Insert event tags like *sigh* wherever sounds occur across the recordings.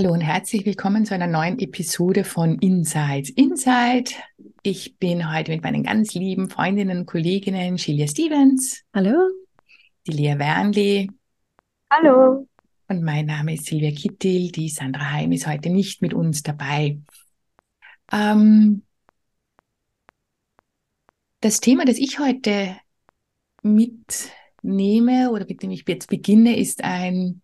Hallo und herzlich willkommen zu einer neuen Episode von Insights. Inside. Ich bin heute mit meinen ganz lieben Freundinnen und Kolleginnen Julia Stevens. Hallo. Die Lea Wernli. Hallo. Und mein Name ist Silvia Kittil. Die Sandra Heim ist heute nicht mit uns dabei. Ähm, das Thema, das ich heute mitnehme oder mit dem ich jetzt beginne, ist ein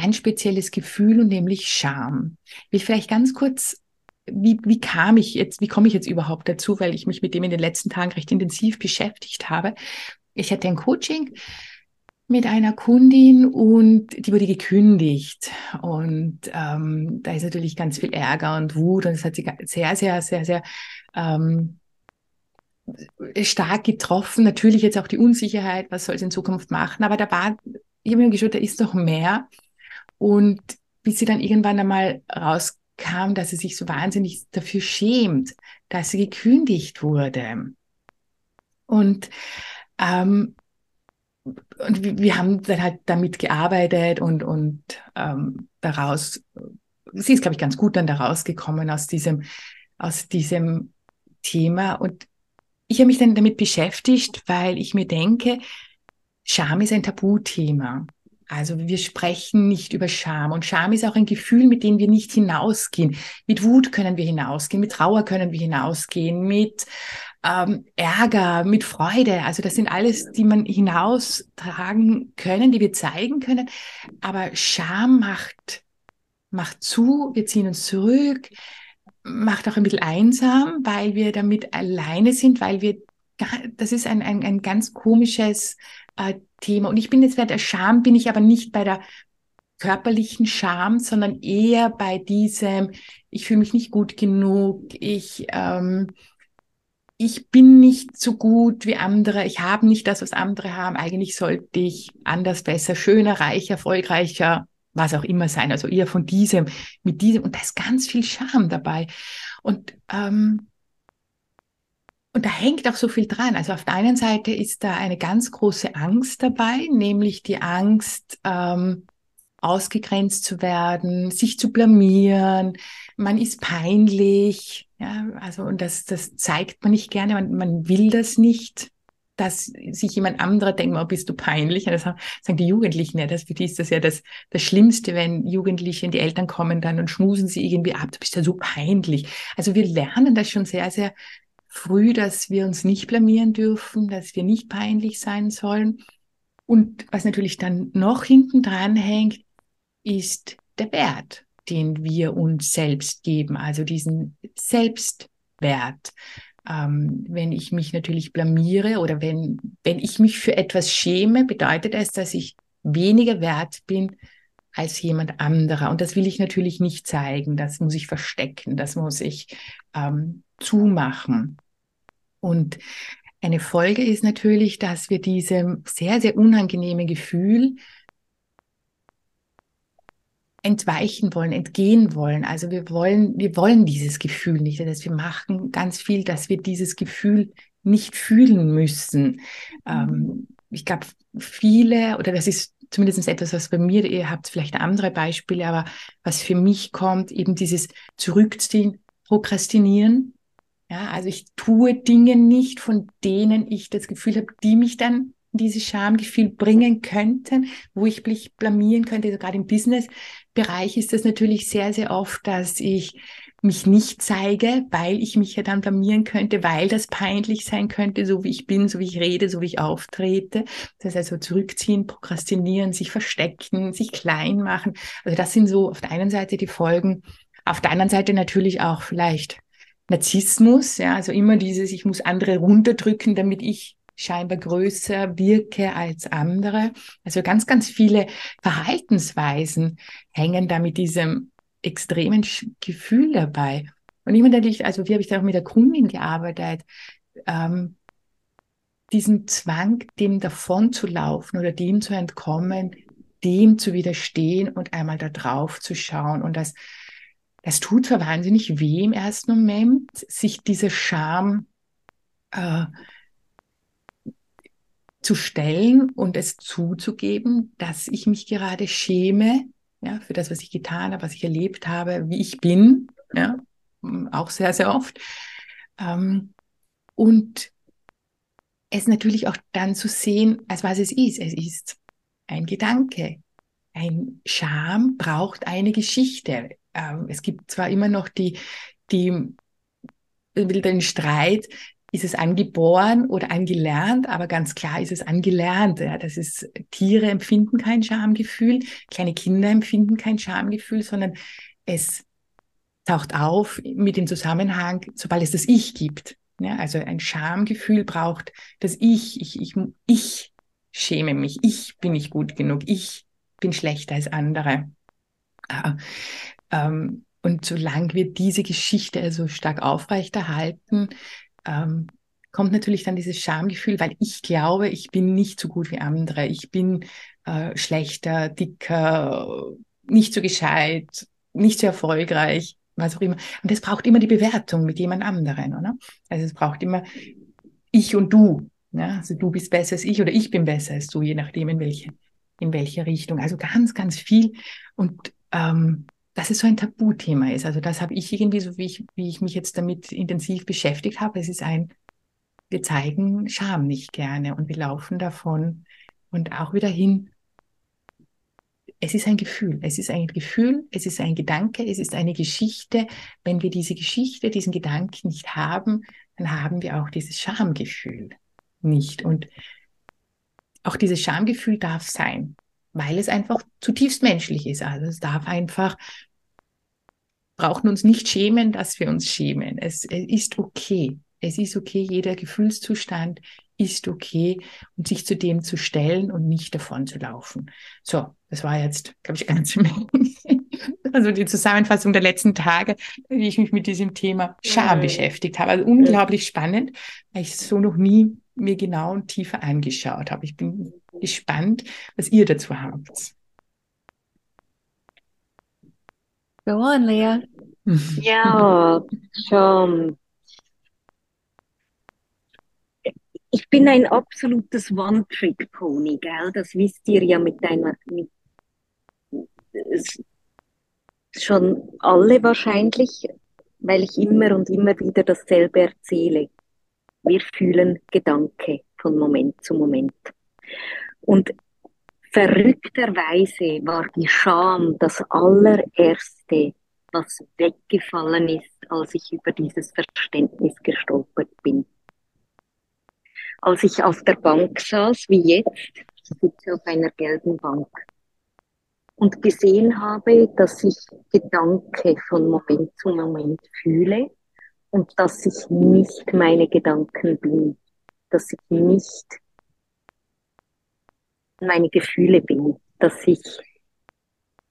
ein spezielles Gefühl und nämlich Scham. Will ich vielleicht ganz kurz, wie, wie kam ich jetzt, wie komme ich jetzt überhaupt dazu, weil ich mich mit dem in den letzten Tagen recht intensiv beschäftigt habe. Ich hatte ein Coaching mit einer Kundin und die wurde gekündigt. Und ähm, da ist natürlich ganz viel Ärger und Wut und es hat sie sehr, sehr, sehr, sehr ähm, stark getroffen. Natürlich jetzt auch die Unsicherheit, was soll es in Zukunft machen. Aber da war, ich habe mir geschaut, da ist doch mehr. Und bis sie dann irgendwann einmal rauskam, dass sie sich so wahnsinnig dafür schämt, dass sie gekündigt wurde. Und, ähm, und wir haben dann halt damit gearbeitet und, und ähm, daraus, sie ist, glaube ich, ganz gut dann daraus gekommen aus diesem, aus diesem Thema. Und ich habe mich dann damit beschäftigt, weil ich mir denke, Scham ist ein Tabuthema. Also wir sprechen nicht über Scham. Und Scham ist auch ein Gefühl, mit dem wir nicht hinausgehen. Mit Wut können wir hinausgehen, mit Trauer können wir hinausgehen, mit ähm, Ärger, mit Freude. Also das sind alles, die man hinaustragen können, die wir zeigen können. Aber Scham macht, macht zu, wir ziehen uns zurück, macht auch ein bisschen einsam, weil wir damit alleine sind, weil wir, das ist ein, ein, ein ganz komisches äh, Thema. Und ich bin jetzt bei der Scham, bin ich aber nicht bei der körperlichen Scham, sondern eher bei diesem, ich fühle mich nicht gut genug, ich, ähm, ich bin nicht so gut wie andere, ich habe nicht das, was andere haben, eigentlich sollte ich anders, besser, schöner, reicher, erfolgreicher, was auch immer sein, also eher von diesem, mit diesem, und da ist ganz viel Scham dabei. Und ähm, und da hängt auch so viel dran. Also auf der einen Seite ist da eine ganz große Angst dabei, nämlich die Angst, ähm, ausgegrenzt zu werden, sich zu blamieren. Man ist peinlich. Ja, also, und das, das zeigt man nicht gerne. Man, man will das nicht, dass sich jemand anderer denkt, oh, bist du peinlich? Und das sagen die Jugendlichen ja, das, für die ist das ja das, das Schlimmste, wenn Jugendliche und die Eltern kommen dann und schmusen sie irgendwie ab, du bist ja so peinlich. Also wir lernen das schon sehr, sehr früh, dass wir uns nicht blamieren dürfen, dass wir nicht peinlich sein sollen. Und was natürlich dann noch hinten dran hängt, ist der Wert, den wir uns selbst geben, also diesen Selbstwert. Ähm, wenn ich mich natürlich blamiere oder wenn, wenn ich mich für etwas schäme, bedeutet es, dass ich weniger wert bin als jemand anderer. Und das will ich natürlich nicht zeigen, das muss ich verstecken, das muss ich ähm, zumachen. Und eine Folge ist natürlich, dass wir diesem sehr, sehr unangenehmen Gefühl entweichen wollen, entgehen wollen. Also wir wollen, wir wollen dieses Gefühl nicht. Das heißt, wir machen ganz viel, dass wir dieses Gefühl nicht fühlen müssen. Ähm, mhm. ich glaube, viele, oder das ist zumindest etwas, was bei mir, ihr habt vielleicht andere Beispiele, aber was für mich kommt, eben dieses Zurückziehen, Prokrastinieren. Ja, also ich tue Dinge nicht, von denen ich das Gefühl habe, die mich dann in dieses Schamgefühl bringen könnten, wo ich mich blamieren könnte. Also gerade im Business-Bereich ist das natürlich sehr, sehr oft, dass ich mich nicht zeige, weil ich mich ja dann blamieren könnte, weil das peinlich sein könnte, so wie ich bin, so wie ich rede, so wie ich auftrete. Das heißt also zurückziehen, prokrastinieren, sich verstecken, sich klein machen. Also das sind so auf der einen Seite die Folgen, auf der anderen Seite natürlich auch vielleicht Narzissmus, ja, also immer dieses, ich muss andere runterdrücken, damit ich scheinbar größer wirke als andere. Also ganz, ganz viele Verhaltensweisen hängen da mit diesem extremen Gefühl dabei. Und ich meine natürlich, also wie habe ich da auch mit der Kundin gearbeitet, ähm, diesen Zwang, dem davon zu laufen oder dem zu entkommen, dem zu widerstehen und einmal da drauf zu schauen. Und das, das tut zwar wahnsinnig weh im ersten Moment, sich diese Scham äh, zu stellen und es zuzugeben, dass ich mich gerade schäme, ja, für das, was ich getan habe, was ich erlebt habe, wie ich bin, ja, auch sehr, sehr oft. Ähm, und es natürlich auch dann zu sehen, als was es ist. Es ist ein Gedanke. Ein Scham braucht eine Geschichte. Ähm, es gibt zwar immer noch die, die, den Streit, ist es angeboren oder angelernt, aber ganz klar ist es angelernt. Ja, das ist, Tiere empfinden kein Schamgefühl, kleine Kinder empfinden kein Schamgefühl, sondern es taucht auf mit dem Zusammenhang, sobald es das Ich gibt. Ja, also ein Schamgefühl braucht das Ich. Ich, ich. ich schäme mich. Ich bin nicht gut genug. Ich bin schlechter als andere. Äh, ähm, und solange wir diese Geschichte also stark aufrechterhalten, ähm, kommt natürlich dann dieses Schamgefühl, weil ich glaube, ich bin nicht so gut wie andere. Ich bin äh, schlechter, dicker, nicht so gescheit, nicht so erfolgreich was auch immer. Und es braucht immer die Bewertung mit jemand anderen, oder? Also es braucht immer ich und du. Ja? Also du bist besser als ich oder ich bin besser als du, je nachdem in welche, in welche Richtung. Also ganz, ganz viel. Und ähm, dass es so ein Tabuthema ist. Also das habe ich irgendwie, so wie ich, wie ich mich jetzt damit intensiv beschäftigt habe, es ist ein, wir zeigen Scham nicht gerne und wir laufen davon und auch wieder hin es ist ein Gefühl, es ist ein Gefühl, es ist ein Gedanke, es ist eine Geschichte. Wenn wir diese Geschichte, diesen Gedanken nicht haben, dann haben wir auch dieses Schamgefühl nicht. Und auch dieses Schamgefühl darf sein, weil es einfach zutiefst menschlich ist. Also es darf einfach, brauchen uns nicht schämen, dass wir uns schämen. Es, es ist okay. Es ist okay, jeder Gefühlszustand ist okay und sich zu dem zu stellen und nicht davon zu laufen. So, das war jetzt, glaube ich, ganz *laughs* also die Zusammenfassung der letzten Tage, wie ich mich mit diesem Thema Scham ja. beschäftigt habe. Also unglaublich spannend, weil ich so noch nie mir genau und tiefer angeschaut habe. Ich bin gespannt, was ihr dazu habt. Go on, Lea. *laughs* Ja, Scham. ich bin ein absolutes One-Trick-Pony, gell? Das wisst ihr ja mit deiner, mit, schon alle wahrscheinlich, weil ich immer und immer wieder dasselbe erzähle. Wir fühlen Gedanke von Moment zu Moment. Und verrückterweise war die Scham das allererste, was weggefallen ist, als ich über dieses Verständnis gestolpert bin als ich auf der Bank saß, wie jetzt, ich sitze auf einer gelben Bank und gesehen habe, dass ich Gedanke von Moment zu Moment fühle und dass ich nicht meine Gedanken bin, dass ich nicht meine Gefühle bin, dass ich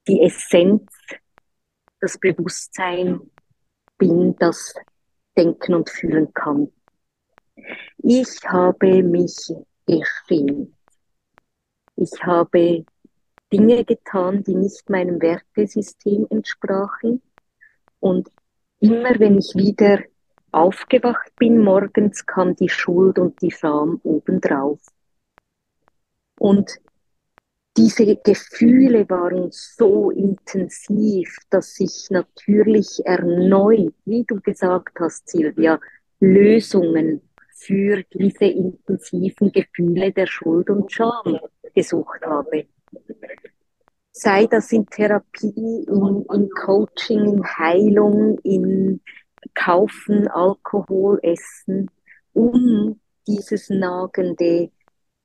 die Essenz, das Bewusstsein bin, das denken und fühlen kann. Ich habe mich geschämt. Ich habe Dinge getan, die nicht meinem Wertesystem entsprachen. Und immer wenn ich wieder aufgewacht bin morgens, kam die Schuld und die Scham obendrauf. Und diese Gefühle waren so intensiv, dass ich natürlich erneut, wie du gesagt hast, Silvia, Lösungen für diese intensiven Gefühle der Schuld und Scham gesucht habe. Sei das in Therapie, in, in Coaching, in Heilung, in Kaufen, Alkohol, Essen, um dieses nagende,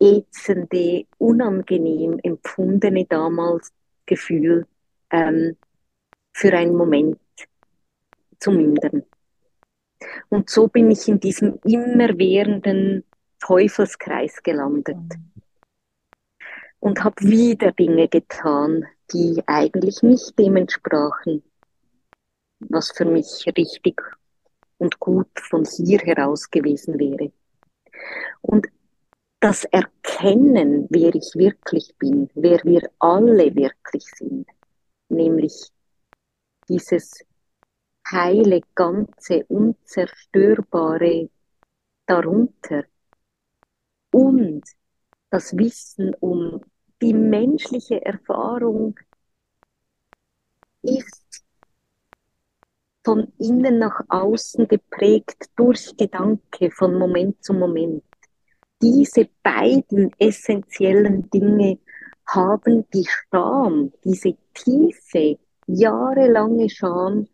ätzende, unangenehm empfundene damals Gefühl ähm, für einen Moment zu mindern. Und so bin ich in diesem immerwährenden Teufelskreis gelandet und habe wieder Dinge getan, die eigentlich nicht dem entsprachen, was für mich richtig und gut von hier heraus gewesen wäre. Und das Erkennen, wer ich wirklich bin, wer wir alle wirklich sind, nämlich dieses heile, ganze, unzerstörbare darunter und das Wissen um die menschliche Erfahrung ist von innen nach außen geprägt durch Gedanke von Moment zu Moment. Diese beiden essentiellen Dinge haben die Scham, diese tiefe, jahrelange Scham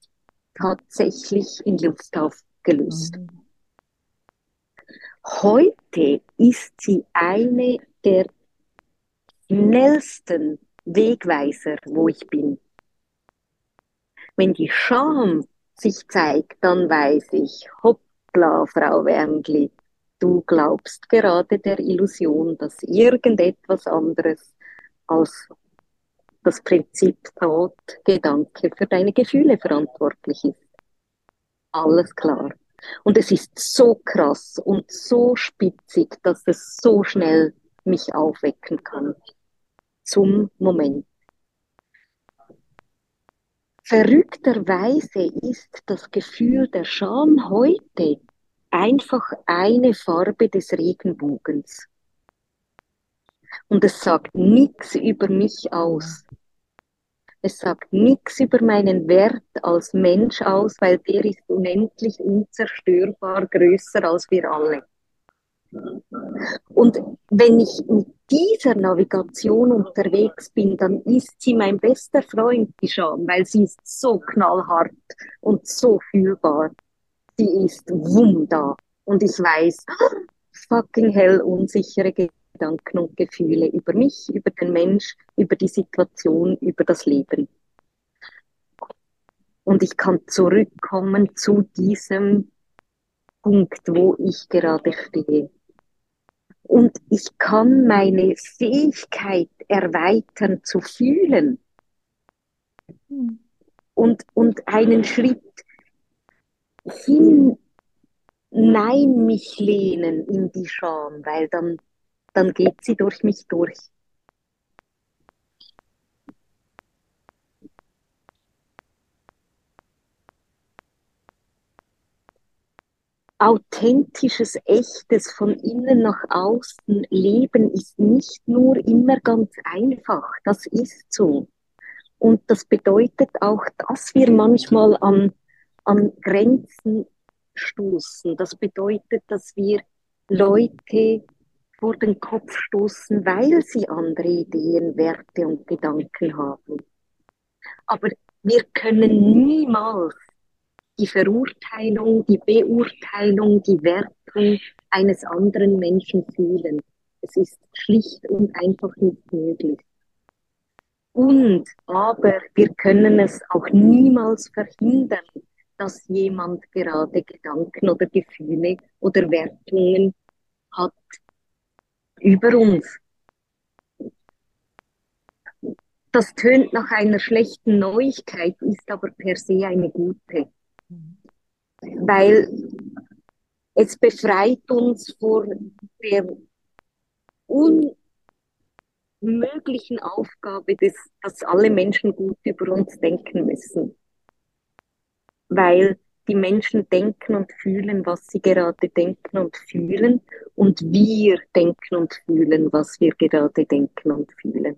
tatsächlich in Luft aufgelöst. Mhm. Heute ist sie eine der schnellsten Wegweiser, wo ich bin. Wenn die Scham sich zeigt, dann weiß ich, hoppla, Frau Wernli, du glaubst gerade der Illusion, dass irgendetwas anderes als das Prinzip Tod-Gedanke für deine Gefühle verantwortlich ist. Alles klar. Und es ist so krass und so spitzig, dass es so schnell mich aufwecken kann. Zum Moment. Verrückterweise ist das Gefühl der Scham heute einfach eine Farbe des Regenbogens. Und es sagt nichts über mich aus. Es sagt nichts über meinen Wert als Mensch aus, weil der ist unendlich unzerstörbar größer als wir alle. Und wenn ich mit dieser Navigation unterwegs bin, dann ist sie mein bester Freund, die Scham, weil sie ist so knallhart und so fühlbar. Sie ist wumm da. Und ich weiß, fucking hell, unsichere Gedanken und Gefühle über mich, über den Mensch, über die Situation, über das Leben. Und ich kann zurückkommen zu diesem Punkt, wo ich gerade stehe. Und ich kann meine Fähigkeit erweitern zu fühlen. Und, und einen Schritt hin, nein, mich lehnen in die Scham, weil dann dann geht sie durch mich durch. Authentisches, echtes, von innen nach außen Leben ist nicht nur immer ganz einfach. Das ist so. Und das bedeutet auch, dass wir manchmal an, an Grenzen stoßen. Das bedeutet, dass wir Leute vor den Kopf stoßen, weil sie andere Ideen, Werte und Gedanken haben. Aber wir können niemals die Verurteilung, die Beurteilung, die Wertung eines anderen Menschen fühlen. Es ist schlicht und einfach nicht möglich. Und aber wir können es auch niemals verhindern, dass jemand gerade Gedanken oder Gefühle oder Wertungen hat, über uns. Das tönt nach einer schlechten Neuigkeit, ist aber per se eine gute. Weil es befreit uns vor der unmöglichen Aufgabe, des, dass alle Menschen gut über uns denken müssen. Weil die Menschen denken und fühlen, was sie gerade denken und fühlen und wir denken und fühlen, was wir gerade denken und fühlen.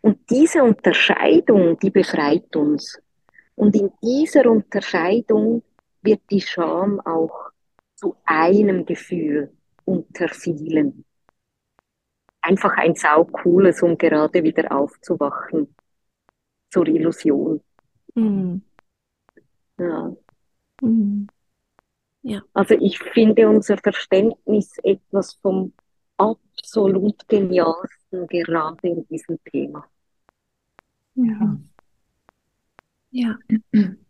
Und diese Unterscheidung, die befreit uns. Und in dieser Unterscheidung wird die Scham auch zu einem Gefühl unter vielen. Einfach ein saucooles, um gerade wieder aufzuwachen zur Illusion. Mhm. Ja. Mhm. ja. Also ich finde unser Verständnis etwas vom absolut genialsten gerade in diesem Thema. Ja. Ja. *clears throat*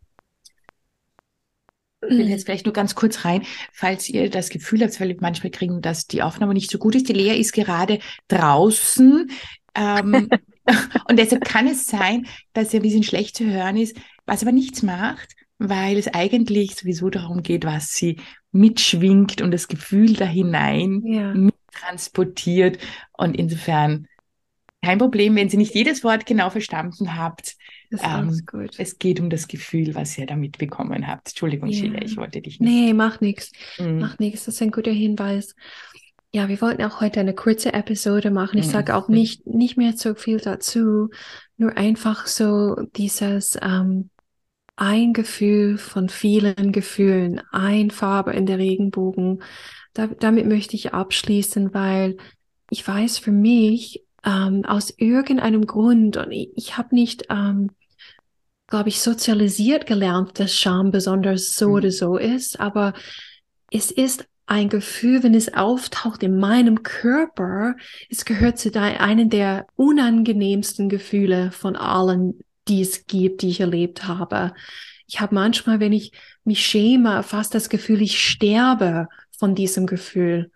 Ich will jetzt vielleicht nur ganz kurz rein, falls ihr das Gefühl habt, weil manchmal kriegen dass die Aufnahme nicht so gut ist. Die Lea ist gerade draußen. Ähm, *laughs* und deshalb kann es sein, dass er ein bisschen schlecht zu hören ist, was aber nichts macht, weil es eigentlich sowieso darum geht, was sie mitschwingt und das Gefühl da hinein Ja. transportiert. Und insofern kein Problem, wenn Sie nicht jedes Wort genau verstanden habt. Das ist Ähm, gut. Es geht um das Gefühl, was ihr da mitbekommen habt. Entschuldigung, Ja. Sheila, ich wollte dich nicht. Nee, mach nichts. Mm. Mach nichts. Das ist ein guter Hinweis. Ja, wir wollten auch heute eine kurze Episode machen. Ich Mhm. sage auch nicht, nicht mehr so viel dazu. Nur einfach so dieses ähm, ein Gefühl von vielen Gefühlen, ein Farbe in der Regenbogen. Da, damit möchte ich abschließen, weil ich weiß für mich ähm, aus irgendeinem Grund und ich, ich habe nicht, ähm, glaube ich, sozialisiert gelernt, dass Scham besonders so Mhm. oder so ist, aber es ist ein Gefühl, wenn es auftaucht in meinem Körper, es gehört zu einem der unangenehmsten Gefühle von allen, die es gibt, die ich erlebt habe. Ich habe manchmal, wenn ich mich schäme, fast das Gefühl, ich sterbe von diesem Gefühl.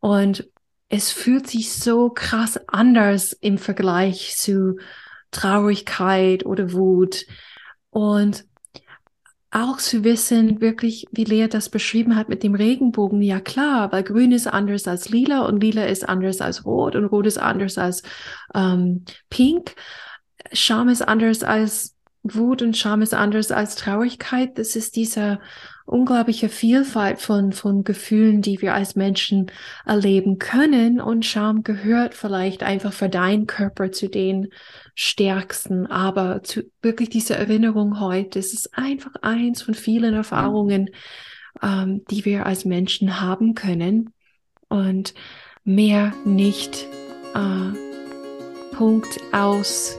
Und es fühlt sich so krass anders im Vergleich zu Traurigkeit oder Wut. Und auch zu wissen, wirklich, wie Lea das beschrieben hat mit dem Regenbogen, ja klar, weil grün ist anders als lila und lila ist anders als rot und rot ist anders als ähm, pink. Scham ist anders als Wut und Scham ist anders als Traurigkeit. Das ist diese unglaubliche Vielfalt von, von Gefühlen, die wir als Menschen erleben können. Und Scham gehört vielleicht einfach für deinen Körper zu den stärksten. Aber zu wirklich diese Erinnerung heute, es ist einfach eins von vielen Erfahrungen, ähm, die wir als Menschen haben können. Und mehr nicht. Äh, Punkt aus.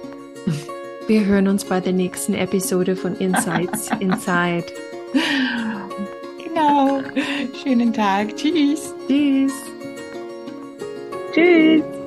Wir hören uns bei der nächsten Episode von Insights *laughs* Inside. Schönen Tag. Tschüss. Tschüss. Tschüss.